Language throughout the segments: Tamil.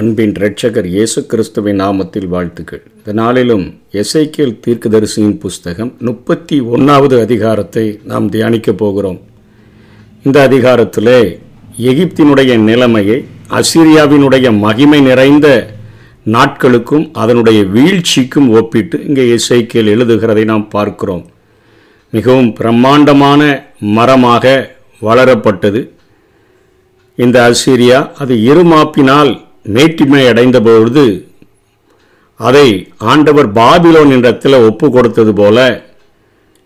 அன்பின் இரட்சகர் இயேசு கிறிஸ்துவின் நாமத்தில் வாழ்த்துக்கள். இந்த நாளிலும் எஸ்ஐக்கியல் தீர்க்கதரிசியின் புஸ்தகம் முப்பத்தி ஒன்றாவது அதிகாரத்தை நாம் தியானிக்கப் போகிறோம். இந்த அதிகாரத்திலே எகிப்தினுடைய நிலைமையை அசிரியாவினுடைய மகிமை நிறைந்த நாட்களுக்கும் அதனுடைய வீழ்ச்சிக்கும் ஒப்பிட்டு இங்கே எஸ்ஐக்கியல் எழுதுகிறதை நாம் பார்க்கிறோம். மிகவும் பிரம்மாண்டமான மரமாக வளரப்பட்டது. இந்த அசீரியா அது இருமாப்பினால் மேட்டிமை அடைந்த பொழுது அதை ஆண்டவர் பாபிலோன் இடத்தில் ஒப்பு கொடுத்தது போல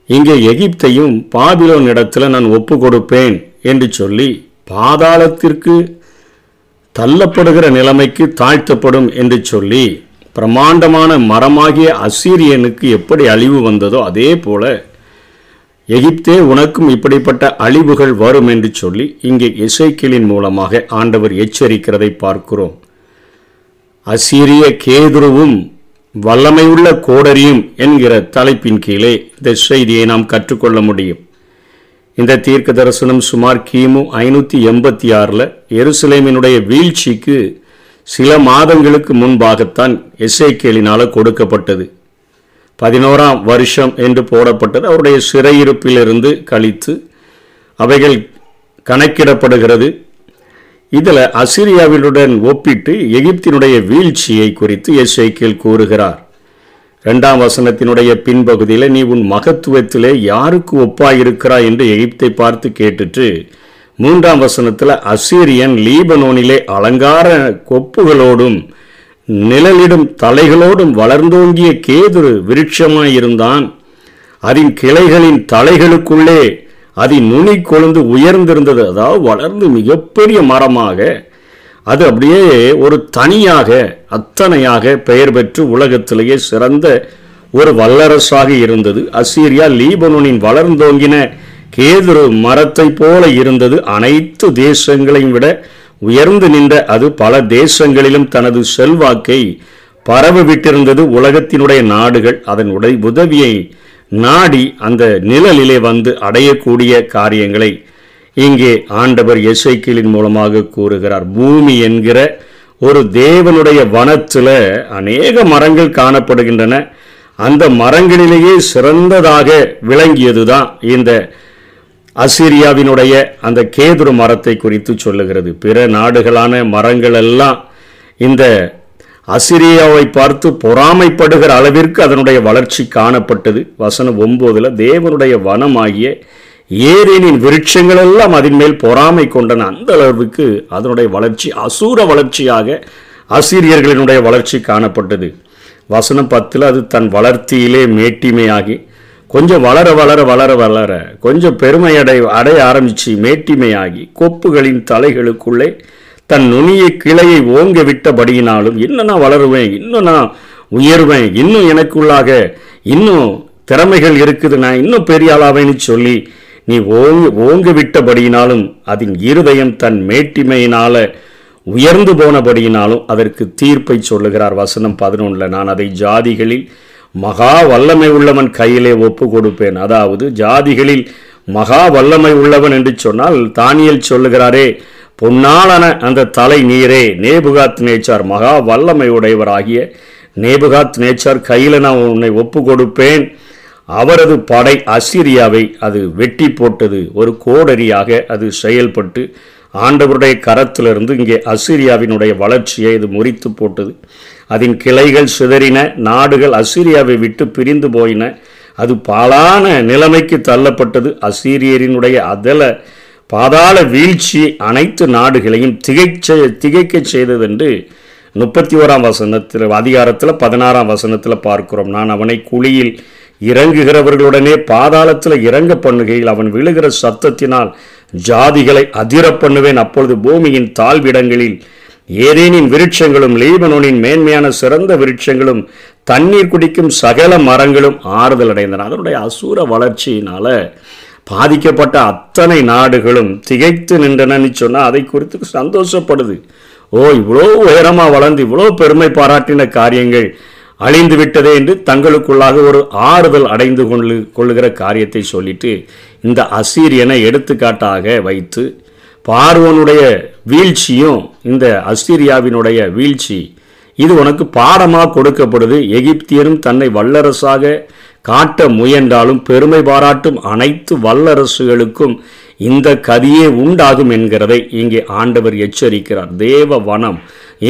இங்கே எகிப்தையும் பாபிலோன் இடத்தில் நான் ஒப்பு கொடுப்பேன் என்று சொல்லி பாதாளத்திற்கு தள்ளப்படுகிற நிலைமைக்கு தாழ்த்தப்படும் என்று சொல்லி பிரமாண்டமான மரமாகிய அசீரியனுக்கு எப்படி அழிவு வந்ததோ அதே போல எகிப்தே உனக்கும் இப்படிப்பட்ட அழிவுகள் வரும் என்று சொல்லி இங்கே இசைக்கிளின் மூலமாக ஆண்டவர் எச்சரிக்கிறதை பார்க்கிறோம். அசீரிய கேதுருவும் வல்லமையுள்ள கோடரியும் என்கிற தலைப்பின் கீழே இந்த செய்தியை நாம் கற்றுக்கொள்ள முடியும். இந்த தீர்க்க தரிசனம் சுமார் கிமு ஐநூற்றி எண்பத்தி ஆறில் எருசலேமினுடைய வீழ்ச்சிக்கு சில மாதங்களுக்கு முன்பாகத்தான் எஸ்ஐகேலினால் கொடுக்கப்பட்டது. பதினோராம் வருஷம் என்று போடப்பட்டது. அவருடைய சிறையிருப்பிலிருந்து கழித்து அவைகள் கணக்கிடப்படுகிறது. இதில் அசிரியாவினுடன் ஒப்பிட்டு எகிப்தினுடைய வீழ்ச்சியை குறித்து எஸ்ஐக்கில் கூறுகிறார். இரண்டாம் வசனத்தினுடைய பின்பகுதியில் நீ உன் மகத்துவத்திலே யாருக்கு ஒப்பாயிருக்கிறாய்? என்று எகிப்தை பார்த்து கேட்டுட்டு மூன்றாம் வசனத்தில் அசீரியன் லீபனோனிலே அலங்கார கொப்புகளோடும் நிழலிடும் தலைகளோடும் வளர்ந்தோங்கிய கேதுரு விருட்சமாயிருந்தான். அதன் கிளைகளின் தலைகளுக்குள்ளே அதை நுனி கொழுந்து உயர்ந்திருந்தது. அதாவது வளர்ந்து மிகப்பெரிய மரமாக. அது அப்படியே ஒரு தனியாக அத்தனையாக பெயர் பெற்று உலகத்திலேயே சிறந்த ஒரு வல்லரசாக இருந்தது. அசீரியா லீபனோனின் வளர்ந்தோங்கின கேதுரு மரத்தை போல இருந்தது. அனைத்து தேசங்களையும் விட உயர்ந்து நின்ற அது பல தேசங்களிலும் தனது செல்வாக்கை பரவ விட்டிருந்தது உலகத்தினுடைய நாடுகள். அதனுடைய உதவியை நாடி அந்த நிழலிலே வந்து அடையக்கூடிய காரியங்களை இங்கே ஆண்டவர் எசைக்கிளின் மூலமாக கூறுகிறார். பூமி என்கிற ஒரு தேவனுடைய வனத்தில் அநேக மரங்கள் காணப்படுகின்றன. அந்த மரங்களிலேயே சிறந்ததாக விளங்கியது தான் இந்த அசிரியாவினுடைய அந்த கேதுரு மரத்தை குறித்து சொல்லுகிறது. பிற நாடுகளான மரங்கள் எல்லாம் இந்த அசிரியாவை பார்த்து பொறாமைப்படுகிற அளவிற்கு அதனுடைய வளர்ச்சி காணப்பட்டது. வசனம் ஒம்போதில் தேவனுடைய வனமாகிய ஏரேனின் விருட்சங்கள் எல்லாம் அதன் மேல் பொறாமை கொண்டன. அந்த அளவுக்கு அதனுடைய வளர்ச்சி அசூர வளர்ச்சியாக அசீரியர்களினுடைய வளர்ச்சி காணப்பட்டது. வசனம் பத்தில் அது தன் வளர்த்தியிலே மேட்டிமையாகி கொஞ்சம் வளர வளர வளர வளர கொஞ்சம் பெருமை அடை அடைய ஆரம்பித்து மேட்டிமையாகி கொப்புகளின் தலைகளுக்குள்ளே தன் நுனிய கிளையை ஓங்க விட்டபடியினாலும் இன்னும் நான் வளருவேன் இன்னும் நான் உயர்வேன் இன்னும் எனக்குள்ளாக இன்னும் திறமைகள் இருக்குது நான் இன்னும் பெரிய ஆளாவேன்னு சொல்லி நீ ஓங்க ஓங்க விட்டபடியினாலும் அதன் இருதயம் தன் மேட்டிமையினால உயர்ந்து போனபடியினாலும் அதற்கு தீர்ப்பை சொல்லுகிறார் வசனம் பதினொன்றில் நான் அதை ஜாதிகளில் மகா வல்லமை உள்ளவன் கையிலே ஒப்பு கொடுப்பேன். அதாவது ஜாதிகளில் மகா வல்லமை உள்ளவன் என்று சொன்னால் தானியல் சொல்லுகிறாரே பொன்னாளன அந்த தலை நீரே. நேபுகாத் நேச்சார் மகா வல்லமை உடையவராகிய நேபுகாத் நேச்சார் கையில் நான் உன்னை ஒப்பு கொடுப்பேன் அவரது படை அசிரியாவை அது வெட்டி போட்டது. ஒரு கோடரியாக அது செயல்பட்டு ஆண்டவருடைய கரத்திலிருந்து இங்கே அசிரியாவினுடைய வளர்ச்சியை இது முறித்து போட்டது. அதன் கிளைகள் சிதறின நாடுகள் அசிரியாவை விட்டு பிரிந்து போயின. அது பாலான நிலைமைக்கு தள்ளப்பட்டது. அசீரியரினுடைய அதல பாதாள வீழ்ச்சி அனைத்து நாடுகளையும் திகைச்ச திகைக்க செய்தது என்று முப்பத்தி ஓராம் வசனத்தில் அதிகாரத்தில் பதினாறாம் வசனத்தில் பார்க்கிறோம். நான் அவனை குழியில் இறங்குகிறவர்களுடனே பாதாளத்தில் இறங்க பண்ணுகையில் அவன் விழுகிற சத்தத்தினால் ஜாதிகளை அதிர பண்ணுவேன். அப்பொழுது பூமியின் தாழ்விடங்களில் ஏதேனின் விருட்சங்களும் லீபனோனின் மேன்மையான சிறந்த விருட்சங்களும் தண்ணீர் குடிக்கும் சகல மரங்களும் ஆறுதல் அடைந்தன அதனுடைய அசூர வளர்ச்சியினால பாதிக்கப்பட்ட அத்தனை நாடுகளும் திகைத்து நின்றனன்னு சொன்னால் அதை குறித்து சந்தோஷப்படுது. ஓ இவ்வளோ உயரமாக வளர்ந்து இவ்வளோ பெருமை பாராட்டின காரியங்கள் அழிந்து விட்டதே என்று தங்களுக்குள்ளாக ஒரு ஆறுதல் அடைந்து கொள்ளு கொள்ளுகிற காரியத்தை சொல்லிட்டு இந்த அசீரியனை எடுத்துக்காட்டாக வைத்து பார்வனுடைய வீழ்ச்சியும் இந்த அசீரியாவினுடைய வீழ்ச்சி இது உனக்கு பாடமாக கொடுக்கப்படுது. எகிப்தியரும் தன்னை வல்லரசாக காட்ட முயன்றாலும் பெருமை பாராட்டும் அனைத்து வல்லரசுகளுக்கும் இந்த கதியே உண்டாகும் என்கிறதை இங்கே ஆண்டவர் எச்சரிக்கிறார். தேவ வனம்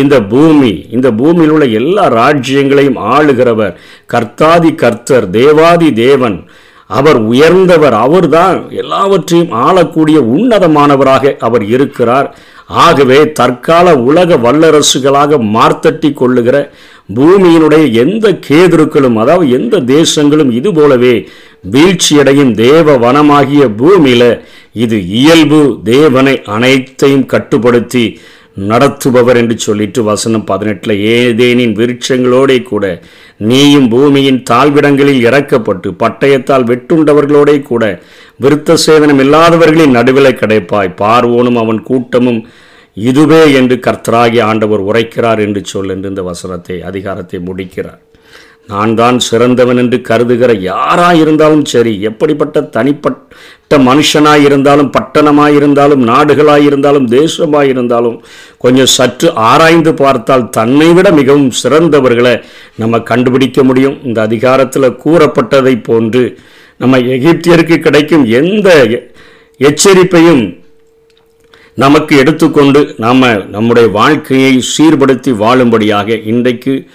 இந்த பூமி இந்த பூமியில் உள்ள எல்லா ராஜ்யங்களையும் ஆளுகிறவர். கர்த்தாதி கர்த்தர் தேவாதி தேவன். அவர் உயர்ந்தவர் அவர்தான் எல்லாவற்றையும் ஆளக்கூடிய உன்னதமானவராக அவர் இருக்கிறார். ஆகவே தற்கால உலக வல்லரசுகளாக மார்த்தட்டி கொள்ளுகிற பூமியினுடைய எந்த கேதுருக்களும் அதாவது எந்த தேசங்களும் இது போலவே வீழ்ச்சியடையும் தேவ வனமாகிய பூமியில இது இயல்பு தேவனை அனைத்தையும் கட்டுப்படுத்தி நடத்துபவர் என்று சொல்லிட்டு வசனம் பதினெட்டில் ஏதேனின் விருட்சங்களோடே கூட நீயும் பூமியின் தாழ்விடங்களில் இறக்கப்பட்டு பட்டயத்தால் வெட்டுண்டவர்களோடே கூட விருத்த சேதனம் இல்லாதவர்களின் நடுவில் கிடைப்பாய். பார்வோனும் அவன் கூட்டமும் இதுவே என்று கர்த்தராகி ஆண்டவர் உரைக்கிறார் என்று சொல் என்று இந்த வசனத்தை அதிகாரத்தை முடிக்கிறார். நான் தான் சிறந்தவன் என்று கருதுகிற யாராக இருந்தாலும் சரி எப்படிப்பட்ட தனிப்பட்ட மனுஷனாக இருந்தாலும் பட்டணமாக இருந்தாலும் நாடுகளாக இருந்தாலும் தேசமாக இருந்தாலும் கொஞ்சம் சற்று ஆராய்ந்து பார்த்தால் தன்னை விட மிகவும் சிறந்தவர்களை நம்ம கண்டுபிடிக்க முடியும். இந்த அதிகாரத்தில் கூறப்பட்டதை போன்று நம்ம எகிப்தியருக்கு கிடைக்கும் எந்த எச்சரிப்பையும் நமக்கு எடுத்துக்கொண்டு நாம் நம்முடைய வாழ்க்கையை சீர்படுத்தி வாழும்படியாக இன்றைக்கு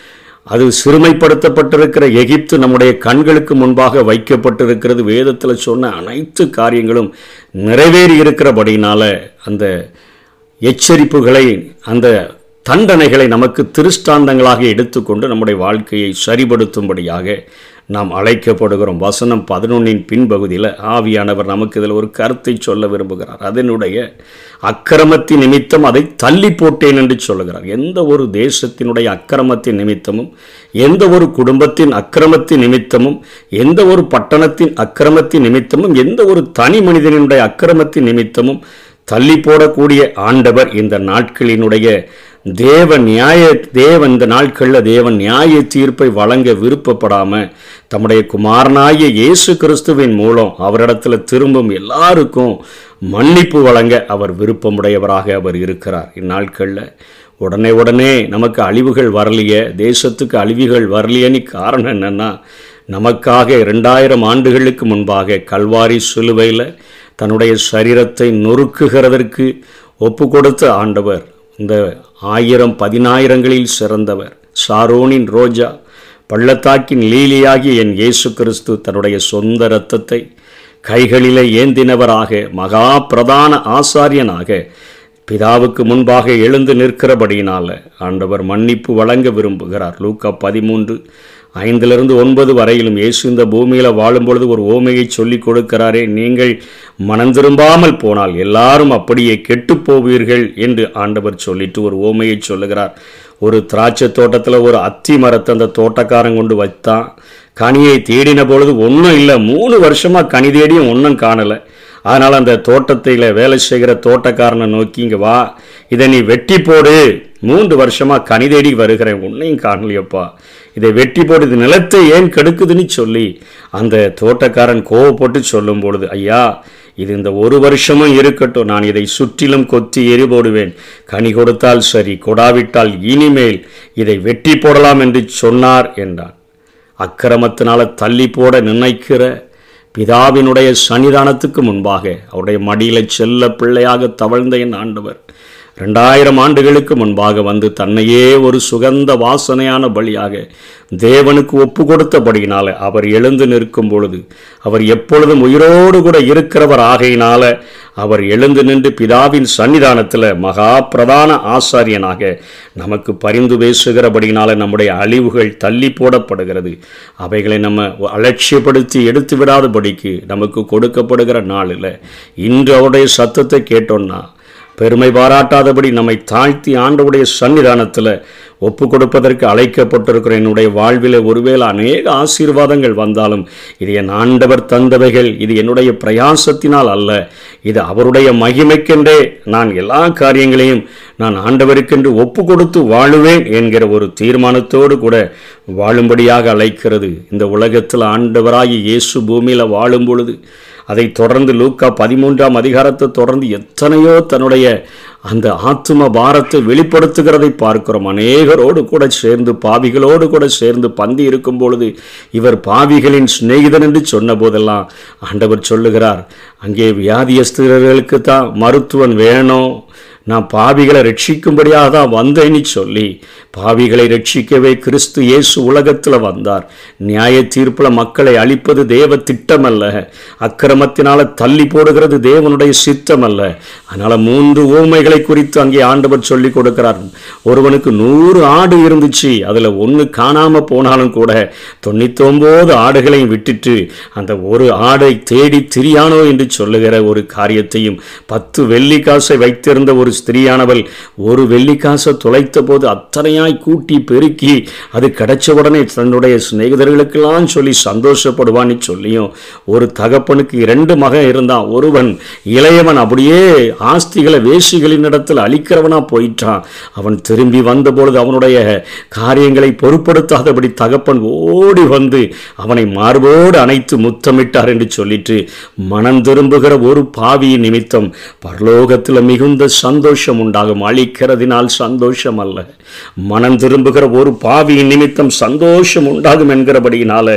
அது சிறுமைப்படுத்தப்பட்டிருக்கிற எகிப்து நம்முடைய கண்களுக்கு முன்பாக வைக்கப்பட்டிருக்கிறது. வேதத்தில் சொன்ன அனைத்து காரியங்களும் நிறைவேறி இருக்கிறபடினால அந்த எச்சரிப்புகளை அந்த தண்டனைகளை நமக்கு திருஷ்டாந்தங்களாக எடுத்துக்கொண்டு நம்முடைய வாழ்க்கையை சரிபடுத்தும்படியாக நாம் அழைக்கப்படுகிறோம். வசனம் பதினொன்னின் பின்பகுதியில் ஆவியானவர் நமக்கு இதில் ஒரு கருத்தை சொல்ல விரும்புகிறார். அதனுடைய அக்கிரமத்தின் நிமித்தம் அதை தள்ளி போட்டேன் என்று சொல்லுகிறார். எந்த ஒரு தேசத்தினுடைய அக்கிரமத்தின் நிமித்தமும் எந்த ஒரு குடும்பத்தின் அக்கிரமத்தின் நிமித்தமும் எந்த ஒரு பட்டணத்தின் அக்கிரமத்தின் நிமித்தமும் எந்த ஒரு தனி மனிதனுடைய அக்கிரமத்தின் நிமித்தமும் தள்ளி போடக்கூடிய ஆண்டவர் இந்த நாட்களினுடைய தேவன் நியாய தேவன் இந்த நாட்களில் தேவன் நியாய தீர்ப்பை வழங்க விருப்பப்படாமல் தம்முடைய குமாரனாகிய இயேசு கிறிஸ்துவின் மூலம் அவரிடத்தில் திரும்பும் எல்லாருக்கும் மன்னிப்பு வழங்க அவர் விருப்பமுடையவராக அவர் இருக்கிறார். இந்நாட்களில் உடனே உடனே நமக்கு அழிவுகள் வரலையே தேசத்துக்கு அழிவுகள் வரலையேன்னு காரணம் என்னென்னா நமக்காக இரண்டாயிரம் ஆண்டுகளுக்கு முன்பாக கல்வாரி சிலுவையில் தன்னுடைய சரீரத்தை நொறுக்குகிறதற்கு ஒப்பு கொடுத்த ஆண்டவர் இந்த ஆயிரம் பதினாயிரங்களில் சிறந்தவர். சாரோனின் ரோஜா பள்ளத்தாக்கின் லீலியாகி என் இயேசு கிறிஸ்து தன்னுடைய சொந்த இரத்தத்தை கைகளிலே ஏந்தினவராக மகா பிரதான ஆசாரியனாக பிதாவுக்கு முன்பாக எழுந்து நிற்கிறபடியினால் ஆண்டவர் மன்னிப்பு வழங்க விரும்புகிறார். லூக்கா பதிமூன்று ஐந்திலிருந்து ஒன்பது வரையிலும் இயேசு இந்த பூமியில் வாழும் பொழுது ஒரு ஓமையை சொல்லி கொடுக்கிறாரே நீங்கள் மனம் திரும்பாமல் போனால் எல்லாரும் அப்படியே கெட்டு போவீர்கள் என்று ஆண்டவர் சொல்லிட்டு ஒரு ஓமையை சொல்லுகிறார். ஒரு திராட்சை தோட்டத்தில் ஒரு அத்தி மரத்தை அந்த தோட்டக்காரன் கொண்டு வைத்தான். கனியை தேடின பொழுது ஒன்றும் இல்லை மூணு வருஷமாக கனி தேடியும் ஒன்றும் காணலை. அதனால் அந்த தோட்டத்தில் வேலை செய்கிற தோட்டக்காரனை நோக்கி இங்கே வா இதை நீ வெட்டி போடு மூன்று வருஷமாக கனி தேடி வருகிறேன் உன்னையும் காணலையப்பா. இதை வெட்டி போட்டு இது நிலத்தை ஏன் கெடுக்குதுன்னு சொல்லி அந்த தோட்டக்காரன் கோவப்பட்டு சொல்லும் பொழுது ஐயா இது இந்த ஒரு வருஷமும் இருக்கட்டும். நான் இதை சுற்றிலும் கொத்தி எரி போடுவேன். கனி கொடுத்தால் சரி கொடாவிட்டால் இனிமேல் இதை வெட்டி போடலாம் என்று சொன்னார் என்றான். அக்கிரமத்தினால தள்ளி போட நினைக்கிற பிதாவினுடைய சன்னிதானத்துக்கு முன்பாக அவருடைய மடியில செல்ல பிள்ளையாக தவழ்ந்த என் ஆண்டவர் ரெண்டாயிரம் ஆண்டுகளுக்கு முன்பாக வந்து தன்னையே ஒரு சுகந்த வாசனையான பலியாக தேவனுக்கு ஒப்பு கொடுத்தபடியினால அவர் எழுந்து நிற்கும் பொழுது அவர் எப்பொழுதும் உயிரோடு கூட இருக்கிறவர் ஆகையினால அவர் எழுந்து நின்று பிதாவின் சன்னிதானத்தில் மகா பிரதான ஆசாரியனாக நமக்கு பரிந்து பேசுகிறபடினால நம்முடைய அழிவுகள் தள்ளி போடப்படுகிறது. அவைகளை நம்ம அலட்சியப்படுத்தி எடுத்து விடாதபடிக்கு நமக்கு கொடுக்கப்படுகிற நாளில் இன்று அவருடைய சத்தத்தை கேட்டோன்னா பெருமை பாராட்டாதபடி நம்மை தாழ்த்தி ஆண்டவுடைய சன்னிதானத்தில் ஒப்பு கொடுப்பதற்கு அழைக்கப்பட்டிருக்கிற என்னுடைய வாழ்வில் ஒருவேளை அநேக ஆசீர்வாதங்கள் வந்தாலும் இது என் ஆண்டவர் தந்தவைகள் இது என்னுடைய பிரயாசத்தினால் அல்ல. இது அவருடைய மகிமைக்கென்றே நான் எல்லா காரியங்களையும் நான் ஆண்டவருக்கென்று ஒப்பு கொடுத்து வாழுவேன் என்கிற ஒரு தீர்மானத்தோடு கூட வாழும்படியாக அழைக்கிறது. இந்த உலகத்தில் ஆண்டவராகி இயேசு பூமியில் வாழும் பொழுது அதை தொடர்ந்து லூக்கா பதிமூன்றாம் அதிகாரத்தை தொடர்ந்து எத்தனையோ தன்னுடைய அந்த ஆத்தும பாரத்தை வெளிப்படுத்துகிறதை பார்க்கிறோம். அநேகரோடு கூட சேர்ந்து பாவிகளோடு கூட சேர்ந்து பந்தி இருக்கும் பொழுது இவர் பாவிகளின் சிநேகிதன் என்று சொன்ன போதெல்லாம் ஆண்டவர் சொல்லுகிறார். அங்கே வியாதியஸ்தர்களுக்கு தான் மருத்துவன் வேணும். நான் பாவிகளை ரட்சிக்கும்படியாக தான் வந்தேன்னு சொல்லி பாவிகளை ரட்சிக்கவே கிறிஸ்து இயேசு உலகத்தில் வந்தார். நியாய தீர்ப்பில் மக்களை அழிப்பது தேவ திட்டம் அல்ல தள்ளி போடுகிறது தேவனுடைய சித்தம் அல்ல மூன்று ஊமைகளை குறித்து அங்கே ஆண்டவர் சொல்லி கொடுக்கிறார். ஒருவனுக்கு நூறு ஆடு இருந்துச்சு அதில் ஒன்று காணாமல் போனாலும் கூட தொண்ணூத்தொம்போது ஆடுகளையும் விட்டுட்டு அந்த ஒரு ஆடை தேடி திரியானோ என்று சொல்லுகிற ஒரு காரியத்தையும் பத்து வெள்ளி காசை வைத்திருந்த ஒரு ஸ்திரீயானவள் ஒரு வெள்ளிக்காசை துளைத்த போது அத்தனையாய் கூட்டி பெருக்கி அது கிடைச்ச உடனே தன்னுடைய சிநேகிதர்களுக்கெல்லாம் சொல்லி சந்தோஷப்படுவான்னு சொல்லியும் ஒரு தகப்பனுக்கு இரண்டு மகன் இருந்தான். ஒருவன் இளையவன் அப்படியே ஆஸ்திகளை வேசிகளின் இடத்தில் அழிக்கிறவனா போயிட்டான். அவன் திரும்பி வந்தபொழுது அவனுடைய காரியங்களை பொருட்படுத்தாதபடி தகப்பன் ஓடி வந்து அவனை மார்போடு அணைத்து முத்தமிட்டார் என்று சொல்லிட்டு மனம் திரும்புகிற ஒரு பாவியின் நிமித்தம் பரலோகத்தில் மிகுந்த சந்தோஷம் சந்தோஷம் உண்டாகும் அழிக்கிறதினால் சந்தோஷம் அல்ல மனம் திரும்புகிற ஒரு பாவியின் நிமித்தம் சந்தோஷம் உண்டாகும் என்கிறபடியினால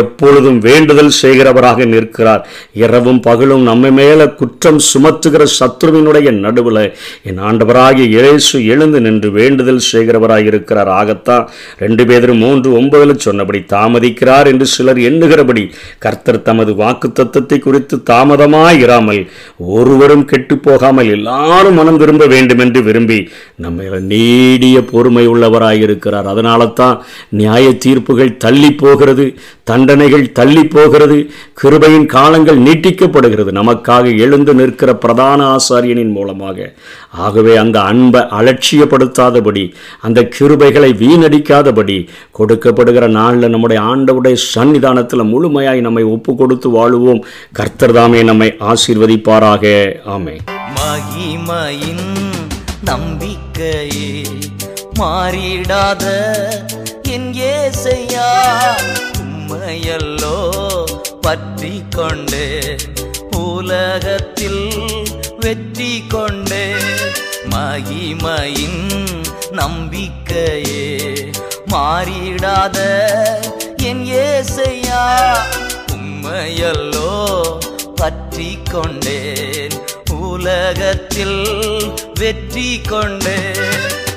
எப்பொழுதும் வேண்டுதல் செய்கிறவராக நிற்கிறார். இரவும் பகலும் நம்ம மேல குற்றம் சுமத்துகிற சத்ருவினுடைய நடுவில் என் ஆண்டவராகிய இயேசு எழுந்து நின்று வேண்டுதல் செய்கிறவராக இருக்கிறார். ஆகத்தான் ரெண்டு பேரும் மூன்று ஒன்பதில் சொன்னபடி தாமதிக்கிறார் என்று சிலர் எண்ணுகிறபடி கர்த்தர் தமது வாக்கு தத்துவத்தை குறித்து தாமதமாய் இராமல் ஒருவரும் கெட்டு போகாமல் எல்லாரும் மனம் திரும்ப வேண்டும் என்று விரும்பி நம்ம நீடிய பொறுமை உள்ளவராயிருக்கிறார். அதனால தான் நியாய தீர்ப்புகள் தள்ளி போகிறது தண்டனைகள் தள்ளி போகிறது கிருபையின் காலங்கள் நீட்டிக்கப்படுகிறது. நமக்காக எழுந்து நிற்கிற பிரதான ஆசாரியனின் மூலமாக. ஆகவே அந்த அன்பை அலட்சியப்படுத்தாதபடி அந்த கிருபைகளை வீணடிக்காதபடி கொடுக்கப்படுகிற நாளில் நம்முடைய ஆண்டவுடைய சன்னிதானத்தில் முழுமையாய் நம்மை ஒப்பு கொடுத்து வாழுவோம். கர்த்தர் தாமே நம்மை ஆசீர்வதிப்பாராக. ஆமே மகிமையின் நம்பிக்கையே மாறிடாத என் ஏசையா? உம்மையல்லோ பற்றி கொண்டே உலகத்தில் வெற்றி கொண்டே மகிமையின் நம்பிக்கையே மாறிடாத என் ஏசையா? உம்மையல்லோ பற்றி கொண்டேன். உலகத்தில் வெற்றி கொண்டேன்